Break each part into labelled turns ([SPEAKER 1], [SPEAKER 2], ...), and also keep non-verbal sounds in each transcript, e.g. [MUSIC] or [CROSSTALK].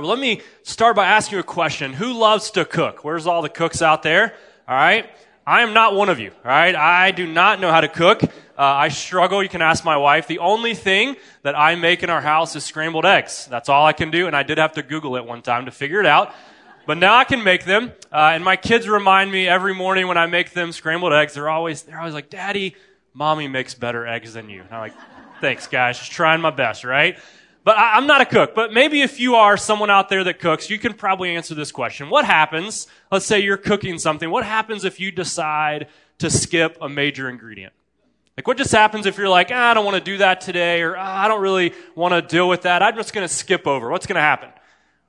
[SPEAKER 1] Well, let me start by asking you a question. Who loves to cook? Where's all the cooks out there? All right. I am not one of you. All right. I do not know how to cook. Uh, I struggle. You can ask my wife. The only thing that I make in our house is scrambled eggs. That's all I can do. And I did have to Google it one time to figure it out. But now I can make them. Uh, and my kids remind me every morning when I make them scrambled eggs, they're always, they're always like, Daddy, mommy makes better eggs than you. And I'm like, thanks guys. Just trying my best, right? But I, am not a cook, but maybe if you are someone out there that cooks, you can probably answer this question. What happens, let's say you're cooking something, what happens if you decide to skip a major ingredient? Like what just happens if you're like, ah, I don't want to do that today, or ah, I don't really want to deal with that, I'm just going to skip over. What's going to happen?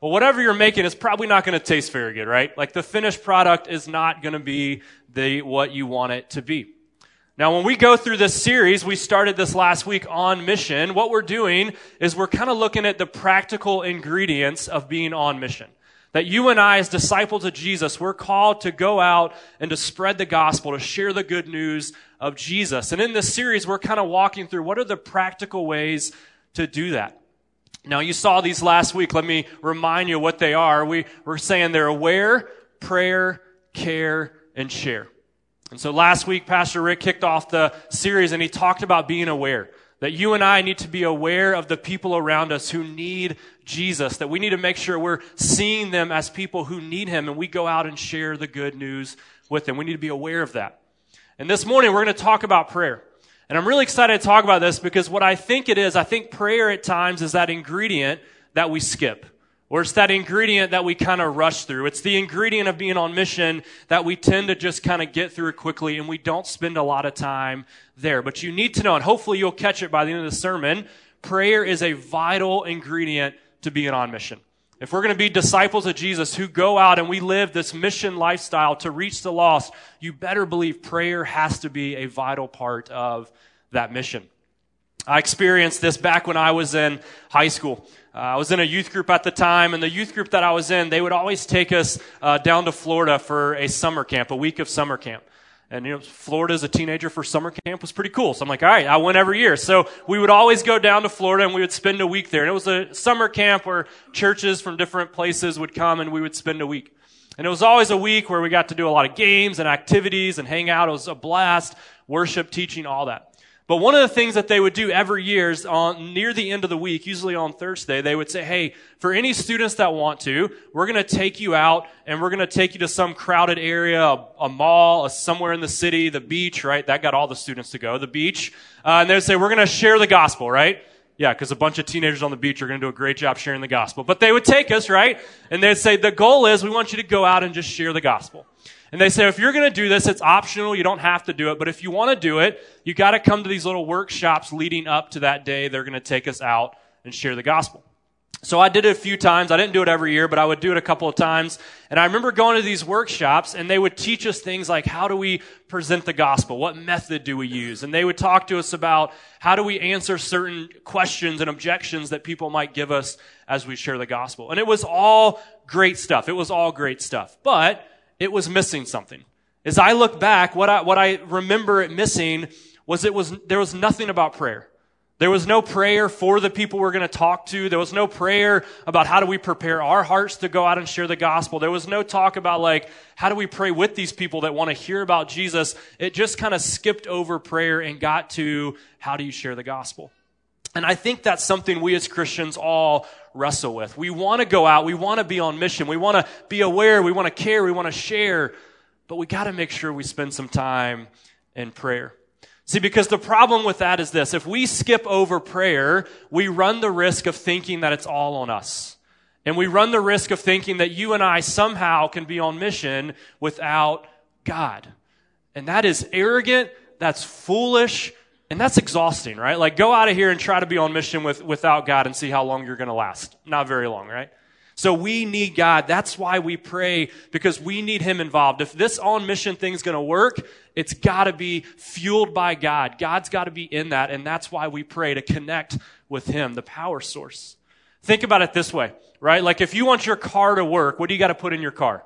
[SPEAKER 1] Well, whatever you're making is probably not going to taste very good, right? Like the finished product is not going to be the, what you want it to be. Now, when we go through this series, we started this last week on mission. What we're doing is we're kind of looking at the practical ingredients of being on mission. That you and I, as disciples of Jesus, we're called to go out and to spread the gospel, to share the good news of Jesus. And in this series, we're kind of walking through what are the practical ways to do that. Now, you saw these last week. Let me remind you what they are. We, we're saying they're aware, prayer, care, and share. And so last week, Pastor Rick kicked off the series and he talked about being aware. That you and I need to be aware of the people around us who need Jesus. That we need to make sure we're seeing them as people who need Him and we go out and share the good news with them. We need to be aware of that. And this morning, we're going to talk about prayer. And I'm really excited to talk about this because what I think it is, I think prayer at times is that ingredient that we skip. Or it's that ingredient that we kind of rush through. It's the ingredient of being on mission that we tend to just kind of get through quickly and we don't spend a lot of time there. But you need to know, and hopefully you'll catch it by the end of the sermon, prayer is a vital ingredient to being on mission. If we're going to be disciples of Jesus who go out and we live this mission lifestyle to reach the lost, you better believe prayer has to be a vital part of that mission. I experienced this back when I was in high school. Uh, I was in a youth group at the time, and the youth group that I was in, they would always take us uh, down to Florida for a summer camp, a week of summer camp. And you know, Florida as a teenager for summer camp was pretty cool. So I'm like, all right, I went every year. So we would always go down to Florida and we would spend a week there. And it was a summer camp where churches from different places would come and we would spend a week. And it was always a week where we got to do a lot of games and activities and hang out. It was a blast, worship, teaching, all that. But one of the things that they would do every year is on near the end of the week, usually on Thursday, they would say, Hey, for any students that want to, we're going to take you out and we're going to take you to some crowded area, a, a mall, a, somewhere in the city, the beach, right? That got all the students to go, the beach. Uh, and they'd say, we're going to share the gospel, right? Yeah, because a bunch of teenagers on the beach are going to do a great job sharing the gospel. But they would take us, right? And they'd say, the goal is we want you to go out and just share the gospel. And they say, if you're going to do this, it's optional. You don't have to do it. But if you want to do it, you got to come to these little workshops leading up to that day. They're going to take us out and share the gospel. So I did it a few times. I didn't do it every year, but I would do it a couple of times. And I remember going to these workshops and they would teach us things like how do we present the gospel? What method do we use? And they would talk to us about how do we answer certain questions and objections that people might give us as we share the gospel. And it was all great stuff. It was all great stuff. But it was missing something. As I look back, what I, what I remember it missing was it was, there was nothing about prayer. There was no prayer for the people we're going to talk to. There was no prayer about how do we prepare our hearts to go out and share the gospel. There was no talk about like, how do we pray with these people that want to hear about Jesus? It just kind of skipped over prayer and got to how do you share the gospel? And I think that's something we as Christians all wrestle with. We want to go out. We want to be on mission. We want to be aware. We want to care. We want to share. But we got to make sure we spend some time in prayer. See, because the problem with that is this. If we skip over prayer, we run the risk of thinking that it's all on us. And we run the risk of thinking that you and I somehow can be on mission without God. And that is arrogant. That's foolish. And that's exhausting, right? Like go out of here and try to be on mission with, without God and see how long you're going to last. Not very long, right? So we need God. That's why we pray because we need Him involved. If this on mission thing's going to work, it's got to be fueled by God. God's got to be in that. And that's why we pray to connect with Him, the power source. Think about it this way, right? Like if you want your car to work, what do you got to put in your car?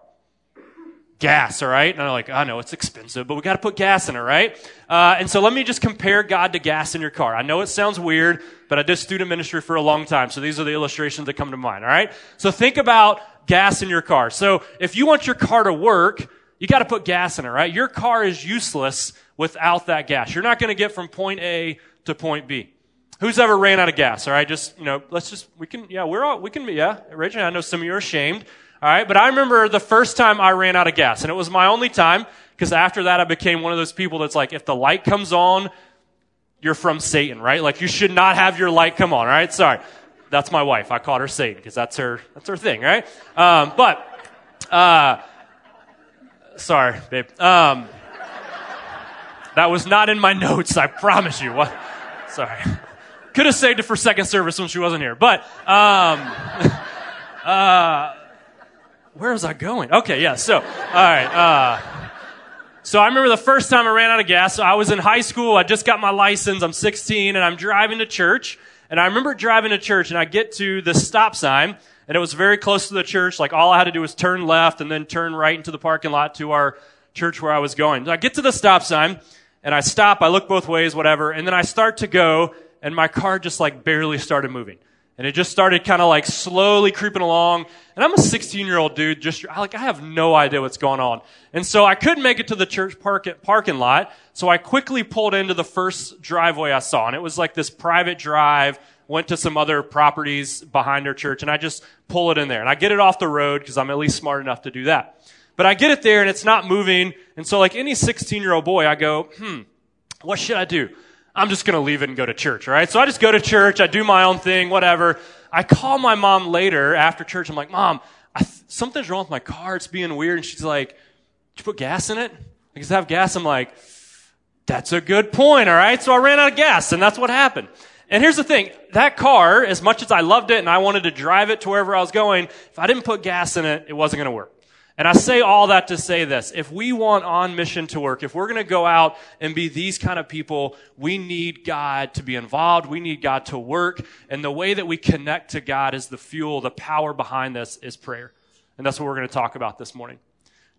[SPEAKER 1] Gas, all right? And I'm like, I know it's expensive, but we got to put gas in it, right? Uh, and so let me just compare God to gas in your car. I know it sounds weird, but I did student ministry for a long time, so these are the illustrations that come to mind, all right? So think about gas in your car. So if you want your car to work, you got to put gas in it, right? Your car is useless without that gas. You're not going to get from point A to point B. Who's ever ran out of gas? All right, just you know, let's just we can yeah, we're all we can yeah. Rachel, I know some of you are ashamed. All right, but I remember the first time I ran out of gas, and it was my only time because after that I became one of those people that's like, if the light comes on, you're from Satan, right? Like you should not have your light come on, right? Sorry, that's my wife. I called her Satan because that's her that's her thing, right? Um, but uh, sorry, babe. Um, that was not in my notes. I promise you. What? Sorry. Could have saved it for second service when she wasn't here. But, um, [LAUGHS] uh, where was I going? Okay, yeah, so, all right, uh, so I remember the first time I ran out of gas. So I was in high school. I just got my license. I'm 16 and I'm driving to church. And I remember driving to church and I get to the stop sign and it was very close to the church. Like all I had to do was turn left and then turn right into the parking lot to our church where I was going. So I get to the stop sign and I stop. I look both ways, whatever. And then I start to go and my car just like barely started moving. And it just started kind of like slowly creeping along. And I'm a 16 year old dude, just like I have no idea what's going on. And so I couldn't make it to the church park, parking lot. So I quickly pulled into the first driveway I saw. And it was like this private drive, went to some other properties behind our church. And I just pull it in there. And I get it off the road because I'm at least smart enough to do that. But I get it there and it's not moving. And so like any 16 year old boy, I go, hmm, what should I do? I'm just going to leave it and go to church, right? So I just go to church. I do my own thing, whatever. I call my mom later after church. I'm like, Mom, th- something's wrong with my car. It's being weird. And she's like, Did you put gas in it? Like, does it have gas? I'm like, That's a good point, all right? So I ran out of gas, and that's what happened. And here's the thing that car, as much as I loved it and I wanted to drive it to wherever I was going, if I didn't put gas in it, it wasn't going to work. And I say all that to say this. If we want on mission to work, if we're going to go out and be these kind of people, we need God to be involved. We need God to work. And the way that we connect to God is the fuel, the power behind this is prayer. And that's what we're going to talk about this morning.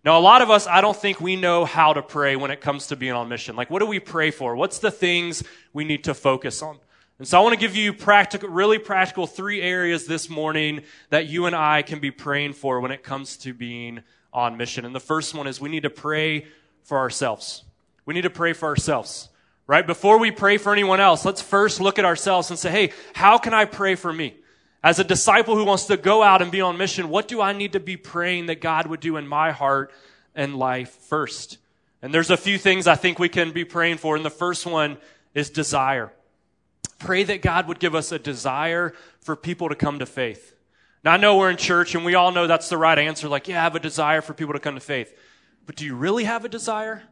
[SPEAKER 1] Now, a lot of us, I don't think we know how to pray when it comes to being on mission. Like, what do we pray for? What's the things we need to focus on? And so I want to give you practical, really practical three areas this morning that you and I can be praying for when it comes to being on mission. And the first one is we need to pray for ourselves. We need to pray for ourselves, right? Before we pray for anyone else, let's first look at ourselves and say, hey, how can I pray for me? As a disciple who wants to go out and be on mission, what do I need to be praying that God would do in my heart and life first? And there's a few things I think we can be praying for. And the first one is desire. Pray that God would give us a desire for people to come to faith. Now, I know we're in church and we all know that's the right answer. Like, yeah, I have a desire for people to come to faith. But do you really have a desire?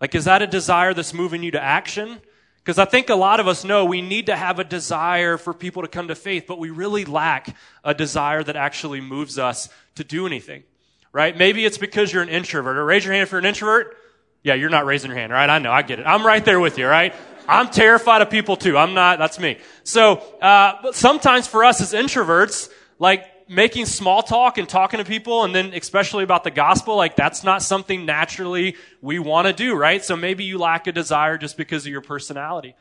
[SPEAKER 1] Like, is that a desire that's moving you to action? Because I think a lot of us know we need to have a desire for people to come to faith, but we really lack a desire that actually moves us to do anything, right? Maybe it's because you're an introvert. Or raise your hand if you're an introvert. Yeah, you're not raising your hand, right? I know, I get it. I'm right there with you, right? I'm terrified of people too. I'm not, that's me. So, uh, but sometimes for us as introverts, like making small talk and talking to people and then especially about the gospel, like that's not something naturally we want to do, right? So maybe you lack a desire just because of your personality.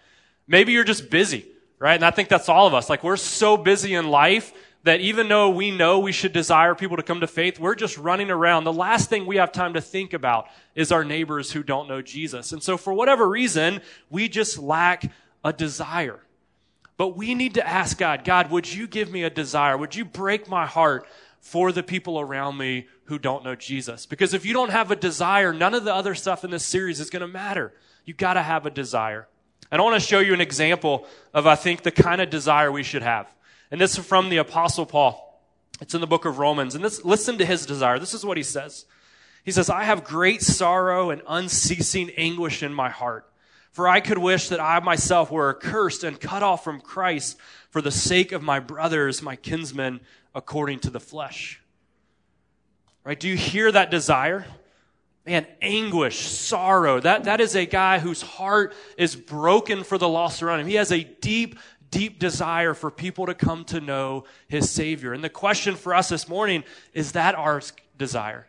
[SPEAKER 1] Maybe you're just busy, right? And I think that's all of us. Like we're so busy in life that even though we know we should desire people to come to faith, we're just running around. The last thing we have time to think about is our neighbors who don't know Jesus. And so for whatever reason, we just lack a desire. But we need to ask God, God, would you give me a desire? Would you break my heart for the people around me who don't know Jesus? Because if you don't have a desire, none of the other stuff in this series is going to matter. You got to have a desire. And I want to show you an example of, I think, the kind of desire we should have. And this is from the Apostle Paul. It's in the book of Romans. And this, listen to his desire. This is what he says. He says, I have great sorrow and unceasing anguish in my heart. For I could wish that I myself were accursed and cut off from Christ for the sake of my brothers, my kinsmen, according to the flesh. Right? Do you hear that desire? Man, anguish, sorrow. That, that is a guy whose heart is broken for the lost around him. He has a deep, deep desire for people to come to know his Savior. And the question for us this morning is that our desire?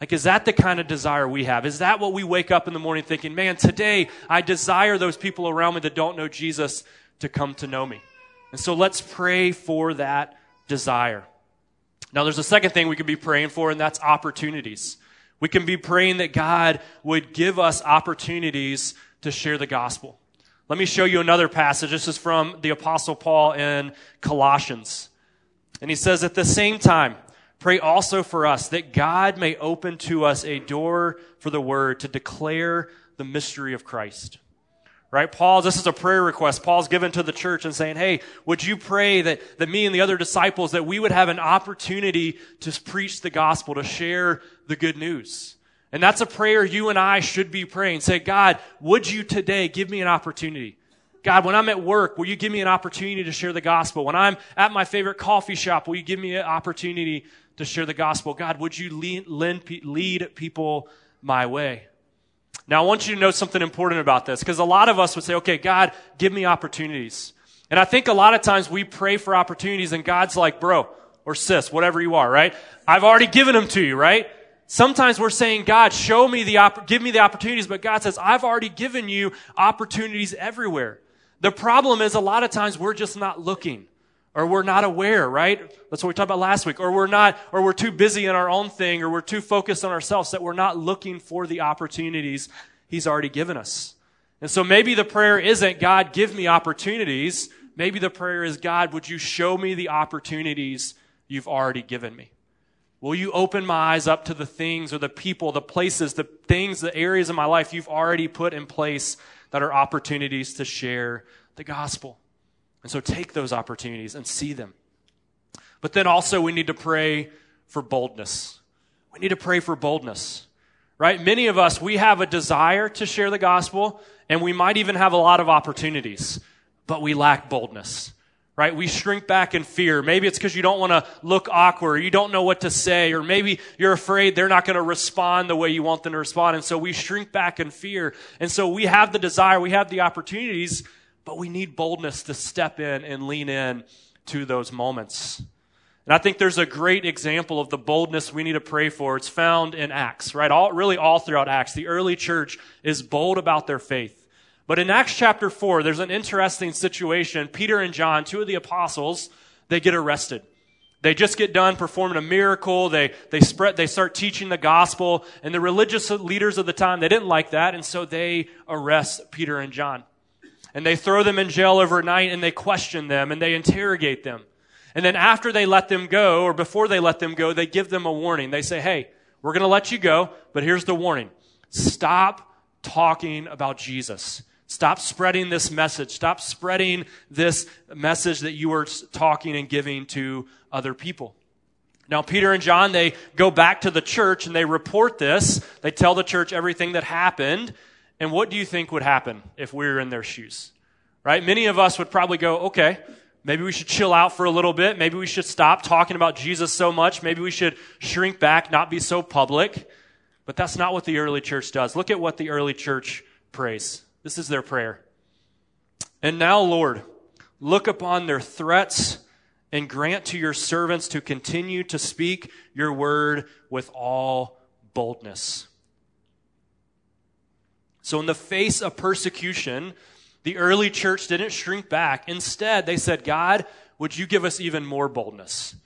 [SPEAKER 1] Like, is that the kind of desire we have? Is that what we wake up in the morning thinking, man, today I desire those people around me that don't know Jesus to come to know me? And so let's pray for that desire. Now, there's a second thing we could be praying for, and that's opportunities. We can be praying that God would give us opportunities to share the gospel. Let me show you another passage. This is from the Apostle Paul in Colossians. And he says, At the same time, pray also for us that God may open to us a door for the word to declare the mystery of Christ right? Paul, this is a prayer request. Paul's given to the church and saying, Hey, would you pray that, that me and the other disciples, that we would have an opportunity to preach the gospel, to share the good news? And that's a prayer you and I should be praying. Say, God, would you today give me an opportunity? God, when I'm at work, will you give me an opportunity to share the gospel? When I'm at my favorite coffee shop, will you give me an opportunity to share the gospel? God, would you lead, lead people my way? Now, I want you to know something important about this because a lot of us would say, okay, God, give me opportunities. And I think a lot of times we pray for opportunities and God's like, bro, or sis, whatever you are, right? I've already given them to you, right? Sometimes we're saying, God, show me the, give me the opportunities, but God says, I've already given you opportunities everywhere. The problem is a lot of times we're just not looking or we're not aware, right? That's what we talked about last week. Or we're not, or we're too busy in our own thing, or we're too focused on ourselves that we're not looking for the opportunities He's already given us. And so maybe the prayer isn't, God, give me opportunities. Maybe the prayer is, God, would you show me the opportunities you've already given me? Will you open my eyes up to the things or the people, the places, the things, the areas of my life you've already put in place that are opportunities to share the gospel? And so take those opportunities and see them. But then also we need to pray for boldness. We need to pray for boldness. Right? Many of us, we have a desire to share the gospel and we might even have a lot of opportunities, but we lack boldness. Right? We shrink back in fear. Maybe it's because you don't want to look awkward, or you don't know what to say, or maybe you're afraid they're not going to respond the way you want them to respond. And so we shrink back in fear. And so we have the desire, we have the opportunities, but we need boldness to step in and lean in to those moments. And I think there's a great example of the boldness we need to pray for. It's found in Acts, right? All, really all throughout Acts. The early church is bold about their faith. But in Acts chapter 4, there's an interesting situation. Peter and John, two of the apostles, they get arrested. They just get done performing a miracle. They, they spread, they start teaching the gospel. And the religious leaders of the time, they didn't like that. And so they arrest Peter and John and they throw them in jail overnight and they question them and they interrogate them. And then after they let them go, or before they let them go, they give them a warning. They say, hey, we're going to let you go, but here's the warning. Stop talking about Jesus. Stop spreading this message. Stop spreading this message that you are talking and giving to other people. Now, Peter and John, they go back to the church and they report this. They tell the church everything that happened. And what do you think would happen if we were in their shoes? Right? Many of us would probably go, okay, maybe we should chill out for a little bit. Maybe we should stop talking about Jesus so much. Maybe we should shrink back, not be so public. But that's not what the early church does. Look at what the early church prays. This is their prayer. And now, Lord, look upon their threats and grant to your servants to continue to speak your word with all boldness. So, in the face of persecution, the early church didn't shrink back. Instead, they said, God, would you give us even more boldness?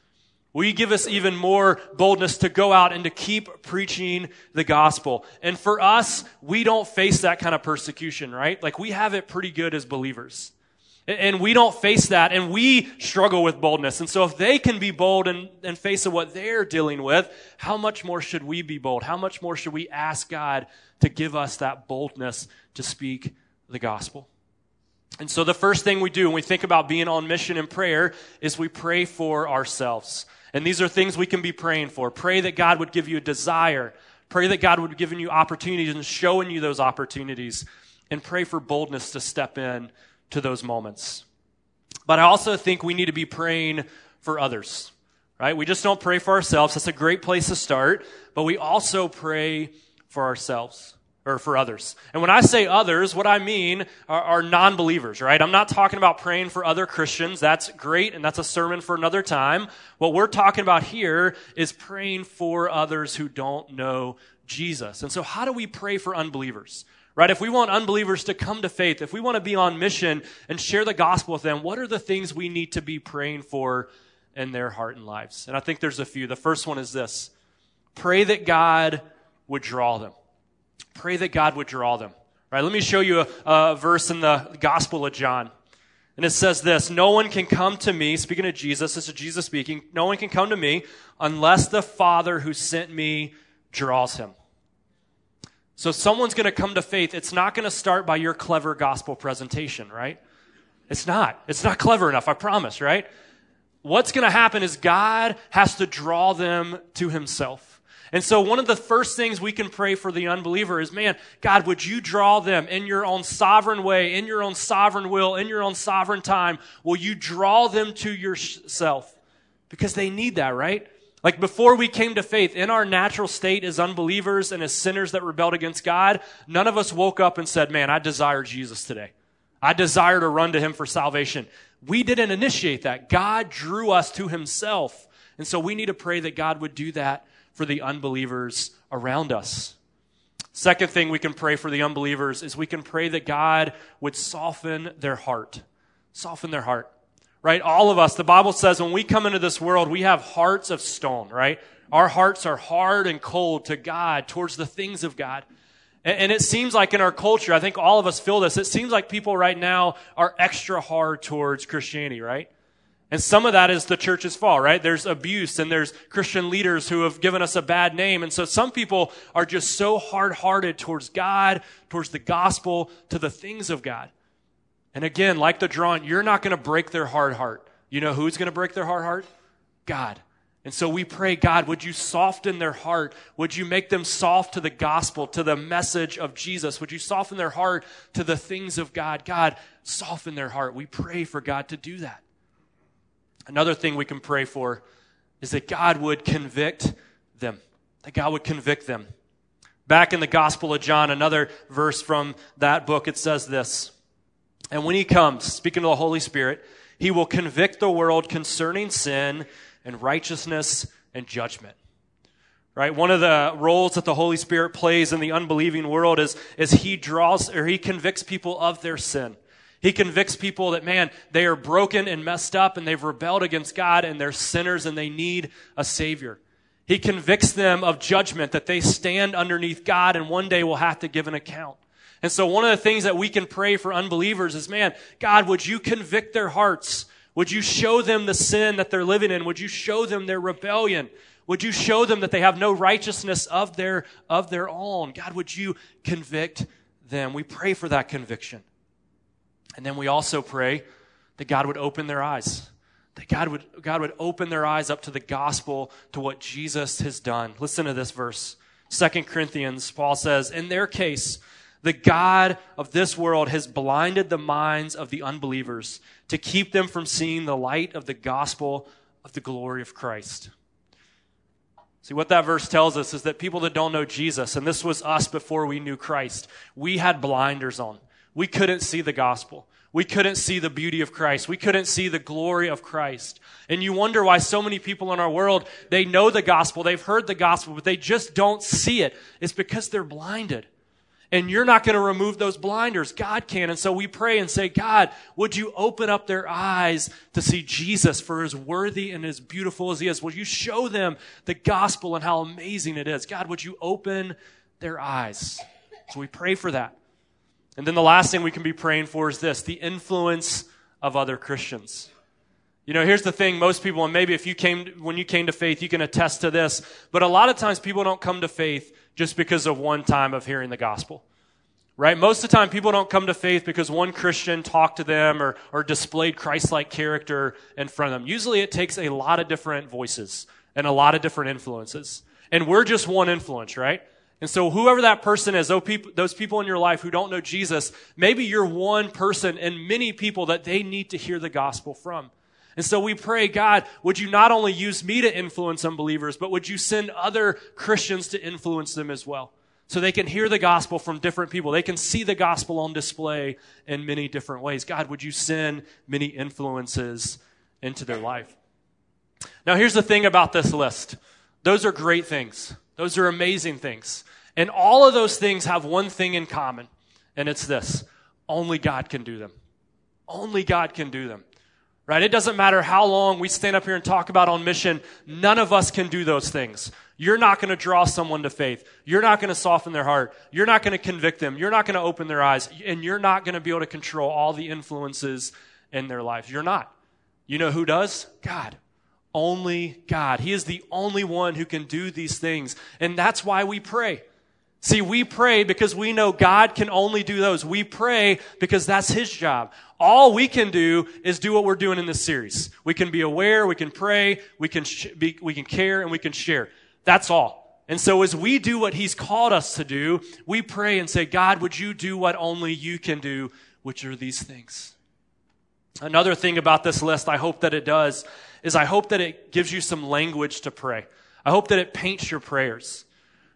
[SPEAKER 1] Will you give us even more boldness to go out and to keep preaching the gospel? And for us, we don't face that kind of persecution, right? Like we have it pretty good as believers. And we don't face that, and we struggle with boldness. And so, if they can be bold and, and face of what they're dealing with, how much more should we be bold? How much more should we ask God to give us that boldness to speak the gospel? And so, the first thing we do when we think about being on mission in prayer is we pray for ourselves. And these are things we can be praying for. Pray that God would give you a desire. Pray that God would give you opportunities and showing you those opportunities. And pray for boldness to step in to those moments. But I also think we need to be praying for others, right? We just don't pray for ourselves. That's a great place to start. But we also pray for ourselves. Or for others. And when I say others, what I mean are, are non believers, right? I'm not talking about praying for other Christians. That's great, and that's a sermon for another time. What we're talking about here is praying for others who don't know Jesus. And so, how do we pray for unbelievers? Right? If we want unbelievers to come to faith, if we want to be on mission and share the gospel with them, what are the things we need to be praying for in their heart and lives? And I think there's a few. The first one is this pray that God would draw them. Pray that God would draw them. Right? Let me show you a, a verse in the Gospel of John. And it says this No one can come to me, speaking of Jesus, this is Jesus speaking, no one can come to me unless the Father who sent me draws him. So someone's going to come to faith. It's not going to start by your clever gospel presentation, right? It's not. It's not clever enough, I promise, right? What's going to happen is God has to draw them to himself. And so one of the first things we can pray for the unbeliever is, man, God, would you draw them in your own sovereign way, in your own sovereign will, in your own sovereign time? Will you draw them to yourself? Because they need that, right? Like before we came to faith, in our natural state as unbelievers and as sinners that rebelled against God, none of us woke up and said, man, I desire Jesus today. I desire to run to him for salvation. We didn't initiate that. God drew us to himself. And so we need to pray that God would do that for the unbelievers around us. Second thing we can pray for the unbelievers is we can pray that God would soften their heart. Soften their heart. Right? All of us, the Bible says when we come into this world, we have hearts of stone, right? Our hearts are hard and cold to God, towards the things of God. And it seems like in our culture, I think all of us feel this, it seems like people right now are extra hard towards Christianity, right? And some of that is the church's fault, right? There's abuse and there's Christian leaders who have given us a bad name. And so some people are just so hard hearted towards God, towards the gospel, to the things of God. And again, like the drawing, you're not going to break their hard heart. You know who's going to break their hard heart? God. And so we pray, God, would you soften their heart? Would you make them soft to the gospel, to the message of Jesus? Would you soften their heart to the things of God? God, soften their heart. We pray for God to do that. Another thing we can pray for is that God would convict them. That God would convict them. Back in the Gospel of John, another verse from that book, it says this. And when he comes, speaking to the Holy Spirit, he will convict the world concerning sin and righteousness and judgment. Right? One of the roles that the Holy Spirit plays in the unbelieving world is, is he draws or he convicts people of their sin. He convicts people that, man, they are broken and messed up and they've rebelled against God and they're sinners and they need a Savior. He convicts them of judgment that they stand underneath God and one day will have to give an account. And so one of the things that we can pray for unbelievers is, man, God, would you convict their hearts? Would you show them the sin that they're living in? Would you show them their rebellion? Would you show them that they have no righteousness of their, of their own? God, would you convict them? We pray for that conviction. And then we also pray that God would open their eyes. That God would, God would open their eyes up to the gospel, to what Jesus has done. Listen to this verse. Second Corinthians, Paul says, In their case, the God of this world has blinded the minds of the unbelievers to keep them from seeing the light of the gospel of the glory of Christ. See, what that verse tells us is that people that don't know Jesus, and this was us before we knew Christ, we had blinders on. We couldn't see the gospel. We couldn't see the beauty of Christ. We couldn't see the glory of Christ. And you wonder why so many people in our world, they know the gospel, they've heard the gospel, but they just don't see it. It's because they're blinded. And you're not going to remove those blinders. God can. And so we pray and say, God, would you open up their eyes to see Jesus for as worthy and as beautiful as he is? Would you show them the gospel and how amazing it is? God, would you open their eyes? So we pray for that. And then the last thing we can be praying for is this the influence of other Christians. You know, here's the thing most people, and maybe if you came, when you came to faith, you can attest to this, but a lot of times people don't come to faith just because of one time of hearing the gospel. Right? Most of the time, people don't come to faith because one Christian talked to them or, or displayed Christ like character in front of them. Usually, it takes a lot of different voices and a lot of different influences. And we're just one influence, right? And so whoever that person is, those people in your life who don't know Jesus, maybe you're one person and many people that they need to hear the gospel from. And so we pray, God, would you not only use me to influence unbelievers, but would you send other Christians to influence them as well? so they can hear the gospel from different people. They can see the gospel on display in many different ways. God, would you send many influences into their life? Now, here's the thing about this list those are great things, those are amazing things. And all of those things have one thing in common, and it's this only God can do them. Only God can do them. Right? It doesn't matter how long we stand up here and talk about on mission, none of us can do those things. You're not going to draw someone to faith. You're not going to soften their heart. You're not going to convict them. You're not going to open their eyes. And you're not going to be able to control all the influences in their lives. You're not. You know who does? God. Only God. He is the only one who can do these things. And that's why we pray. See, we pray because we know God can only do those. We pray because that's His job. All we can do is do what we're doing in this series. We can be aware, we can pray, we can, sh- be, we can care, and we can share. That's all. And so as we do what he's called us to do, we pray and say, God, would you do what only you can do, which are these things? Another thing about this list, I hope that it does, is I hope that it gives you some language to pray. I hope that it paints your prayers.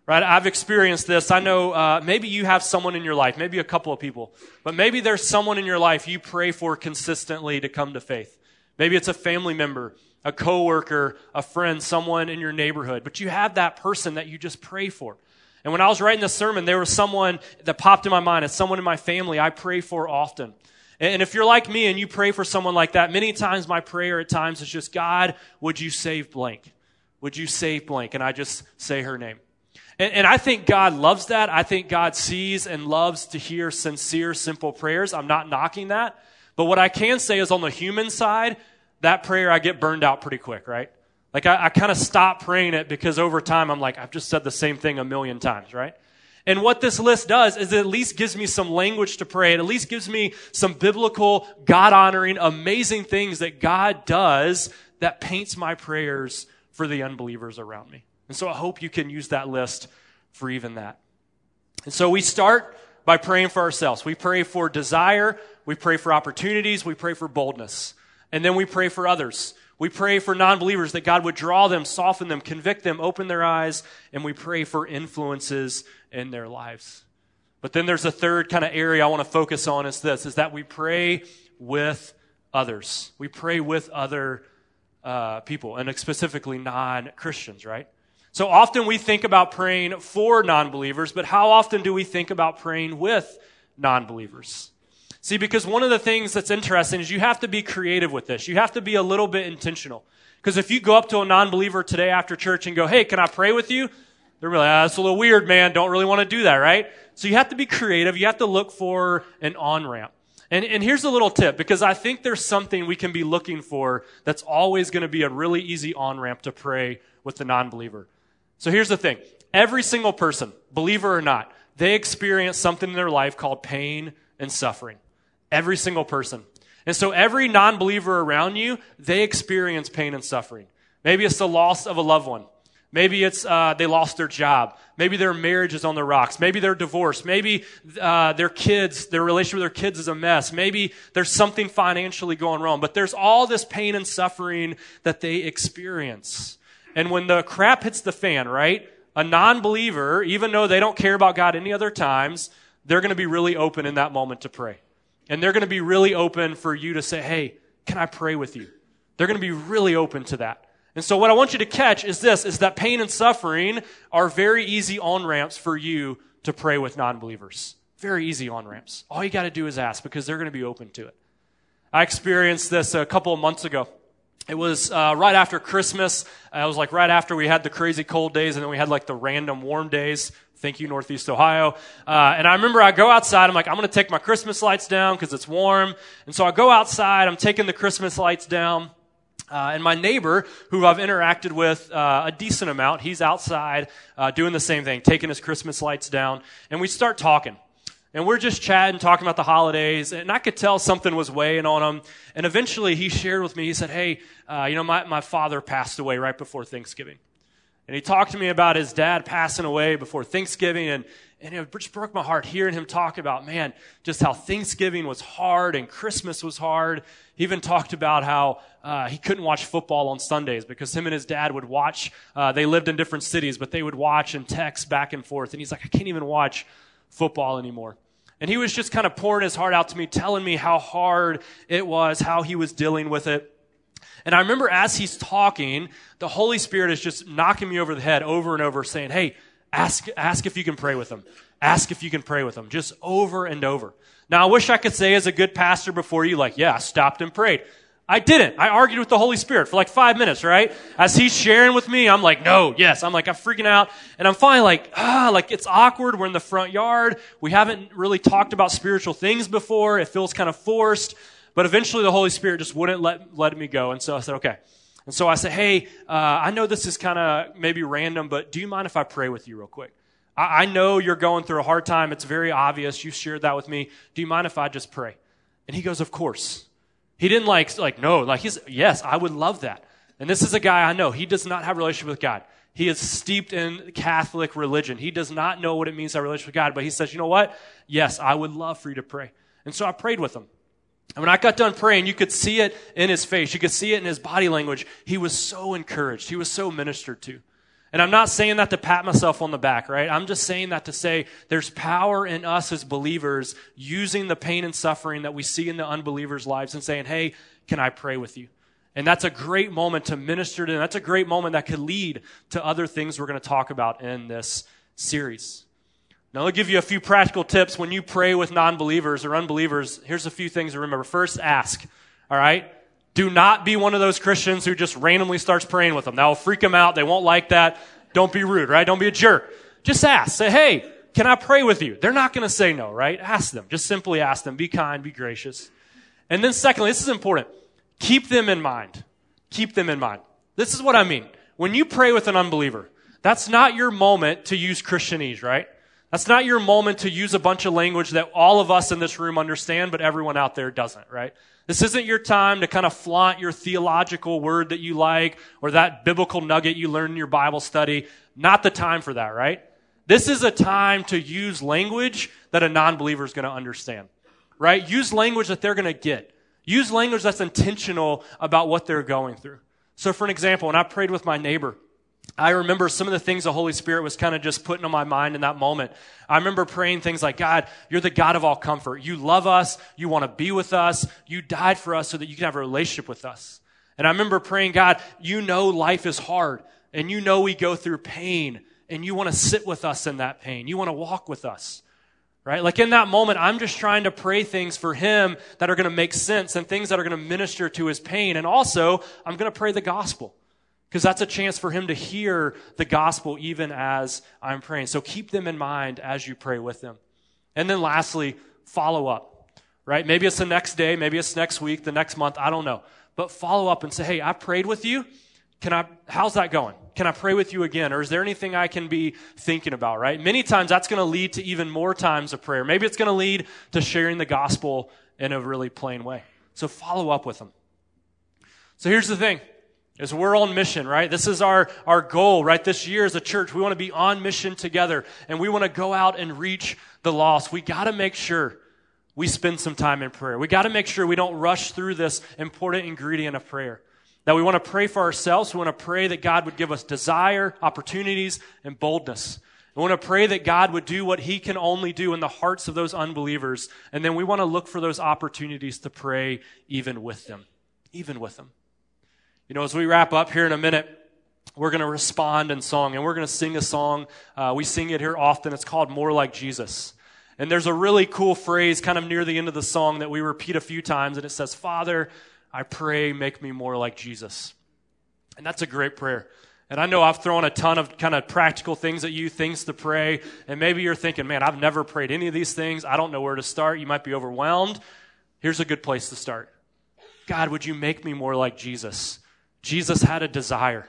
[SPEAKER 1] Right? I've experienced this. I know uh, maybe you have someone in your life, maybe a couple of people, but maybe there's someone in your life you pray for consistently to come to faith. Maybe it's a family member a coworker, a friend, someone in your neighborhood, but you have that person that you just pray for. And when I was writing this sermon, there was someone that popped in my mind. It's someone in my family I pray for often. And if you're like me and you pray for someone like that, many times my prayer at times is just, God, would you save blank? Would you save blank? And I just say her name. And, and, I think God loves that. I think God sees and loves to hear sincere, simple prayers. I'm not knocking that. But what I can say is on the human side, that prayer I get burned out pretty quick, right? Like I, I kind of stop praying it because over time I'm like, I've just said the same thing a million times, right? And what this list does is it at least gives me some language to pray. It at least gives me some biblical, God honoring, amazing things that God does that paints my prayers for the unbelievers around me. And so I hope you can use that list for even that. And so we start by praying for ourselves. We pray for desire. We pray for opportunities. We pray for boldness. And then we pray for others. We pray for non believers that God would draw them, soften them, convict them, open their eyes, and we pray for influences in their lives. But then there's a third kind of area I want to focus on is this is that we pray with others. We pray with other uh, people, and specifically non Christians, right? So often we think about praying for non believers, but how often do we think about praying with non believers? See, because one of the things that's interesting is you have to be creative with this. You have to be a little bit intentional. Because if you go up to a non believer today after church and go, hey, can I pray with you? They're really, ah, that's a little weird, man. Don't really want to do that, right? So you have to be creative. You have to look for an on ramp. And, and here's a little tip because I think there's something we can be looking for that's always going to be a really easy on ramp to pray with the non believer. So here's the thing every single person, believer or not, they experience something in their life called pain and suffering. Every single person. And so every non believer around you, they experience pain and suffering. Maybe it's the loss of a loved one. Maybe it's uh, they lost their job. Maybe their marriage is on the rocks. Maybe they're divorced. Maybe uh, their kids, their relationship with their kids is a mess. Maybe there's something financially going wrong. But there's all this pain and suffering that they experience. And when the crap hits the fan, right? A non believer, even though they don't care about God any other times, they're going to be really open in that moment to pray. And they're going to be really open for you to say, hey, can I pray with you? They're going to be really open to that. And so what I want you to catch is this, is that pain and suffering are very easy on-ramps for you to pray with non-believers. Very easy on-ramps. All you got to do is ask because they're going to be open to it. I experienced this a couple of months ago. It was uh, right after Christmas. Uh, it was like right after we had the crazy cold days, and then we had like the random warm days. Thank you, Northeast Ohio. Uh, and I remember I go outside. I'm like, I'm going to take my Christmas lights down because it's warm. And so I go outside. I'm taking the Christmas lights down. Uh, and my neighbor, who I've interacted with uh, a decent amount, he's outside uh, doing the same thing, taking his Christmas lights down. And we start talking. And we're just chatting, talking about the holidays. And I could tell something was weighing on him. And eventually he shared with me, he said, Hey, uh, you know, my, my father passed away right before Thanksgiving. And he talked to me about his dad passing away before Thanksgiving. And, and it just broke my heart hearing him talk about, man, just how Thanksgiving was hard and Christmas was hard. He even talked about how uh, he couldn't watch football on Sundays because him and his dad would watch. Uh, they lived in different cities, but they would watch and text back and forth. And he's like, I can't even watch football anymore. And he was just kind of pouring his heart out to me, telling me how hard it was, how he was dealing with it. And I remember as he's talking, the Holy Spirit is just knocking me over the head over and over, saying, Hey, ask, ask if you can pray with them. Ask if you can pray with them. Just over and over. Now, I wish I could say as a good pastor before you, like, yeah, I stopped and prayed. I didn't. I argued with the Holy Spirit for like five minutes, right? As he's sharing with me, I'm like, no, yes. I'm like, I'm freaking out. And I'm finally like, ah, like it's awkward. We're in the front yard. We haven't really talked about spiritual things before. It feels kind of forced. But eventually the Holy Spirit just wouldn't let, let me go. And so I said, okay. And so I said, hey, uh, I know this is kind of maybe random, but do you mind if I pray with you real quick? I, I know you're going through a hard time. It's very obvious. You shared that with me. Do you mind if I just pray? And he goes, of course. He didn't like, like, no, like he's, yes, I would love that. And this is a guy I know. He does not have a relationship with God. He is steeped in Catholic religion. He does not know what it means to have a relationship with God, but he says, you know what? Yes, I would love for you to pray. And so I prayed with him. And when I got done praying, you could see it in his face. You could see it in his body language. He was so encouraged. He was so ministered to. And I'm not saying that to pat myself on the back, right? I'm just saying that to say there's power in us as believers using the pain and suffering that we see in the unbelievers' lives and saying, hey, can I pray with you? And that's a great moment to minister to. And that's a great moment that could lead to other things we're going to talk about in this series. Now, I'll give you a few practical tips when you pray with non believers or unbelievers. Here's a few things to remember. First, ask. All right? Do not be one of those Christians who just randomly starts praying with them. That will freak them out. They won't like that. Don't be rude, right? Don't be a jerk. Just ask. Say, hey, can I pray with you? They're not going to say no, right? Ask them. Just simply ask them. Be kind, be gracious. And then secondly, this is important. Keep them in mind. Keep them in mind. This is what I mean. When you pray with an unbeliever, that's not your moment to use Christianese, right? That's not your moment to use a bunch of language that all of us in this room understand, but everyone out there doesn't, right? This isn't your time to kind of flaunt your theological word that you like or that biblical nugget you learned in your Bible study. Not the time for that, right? This is a time to use language that a non-believer is going to understand, right? Use language that they're going to get. Use language that's intentional about what they're going through. So for an example, when I prayed with my neighbor, I remember some of the things the Holy Spirit was kind of just putting on my mind in that moment. I remember praying things like, God, you're the God of all comfort. You love us. You want to be with us. You died for us so that you can have a relationship with us. And I remember praying, God, you know life is hard and you know we go through pain and you want to sit with us in that pain. You want to walk with us. Right? Like in that moment, I'm just trying to pray things for him that are going to make sense and things that are going to minister to his pain. And also, I'm going to pray the gospel because that's a chance for him to hear the gospel even as I'm praying. So keep them in mind as you pray with them. And then lastly, follow up, right? Maybe it's the next day, maybe it's next week, the next month, I don't know. But follow up and say, hey, I prayed with you. Can I, how's that going? Can I pray with you again? Or is there anything I can be thinking about, right? Many times that's going to lead to even more times of prayer. Maybe it's going to lead to sharing the gospel in a really plain way. So follow up with them. So here's the thing is we're on mission, right? This is our, our goal, right? This year as a church, we want to be on mission together and we want to go out and reach the lost. We got to make sure we spend some time in prayer. We got to make sure we don't rush through this important ingredient of prayer. That we want to pray for ourselves. We want to pray that God would give us desire, opportunities, and boldness. We want to pray that God would do what He can only do in the hearts of those unbelievers. And then we want to look for those opportunities to pray even with them. Even with them. You know, as we wrap up here in a minute, we're going to respond in song and we're going to sing a song. Uh, we sing it here often. It's called More Like Jesus. And there's a really cool phrase kind of near the end of the song that we repeat a few times, and it says, Father, I pray, make me more like Jesus. And that's a great prayer. And I know I've thrown a ton of kind of practical things at you, things to pray. And maybe you're thinking, man, I've never prayed any of these things. I don't know where to start. You might be overwhelmed. Here's a good place to start God, would you make me more like Jesus? Jesus had a desire.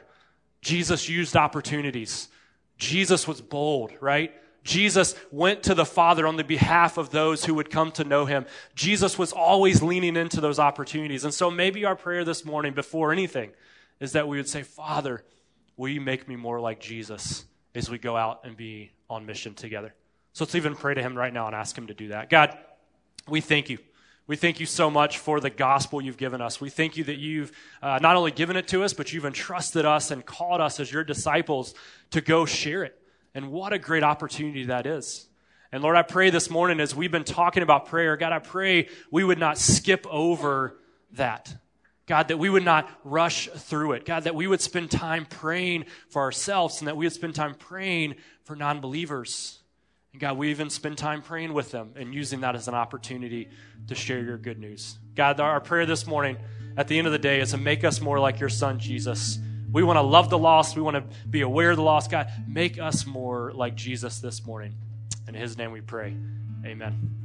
[SPEAKER 1] Jesus used opportunities. Jesus was bold, right? Jesus went to the Father on the behalf of those who would come to know him. Jesus was always leaning into those opportunities. And so maybe our prayer this morning, before anything, is that we would say, Father, will you make me more like Jesus as we go out and be on mission together? So let's even pray to him right now and ask him to do that. God, we thank you. We thank you so much for the gospel you've given us. We thank you that you've uh, not only given it to us, but you've entrusted us and called us as your disciples to go share it. And what a great opportunity that is. And Lord, I pray this morning as we've been talking about prayer, God, I pray we would not skip over that. God, that we would not rush through it. God, that we would spend time praying for ourselves and that we would spend time praying for non believers. And God, we even spend time praying with them and using that as an opportunity to share your good news. God, our prayer this morning at the end of the day is to make us more like your son, Jesus. We want to love the lost. We want to be aware of the lost. God, make us more like Jesus this morning. In his name we pray. Amen.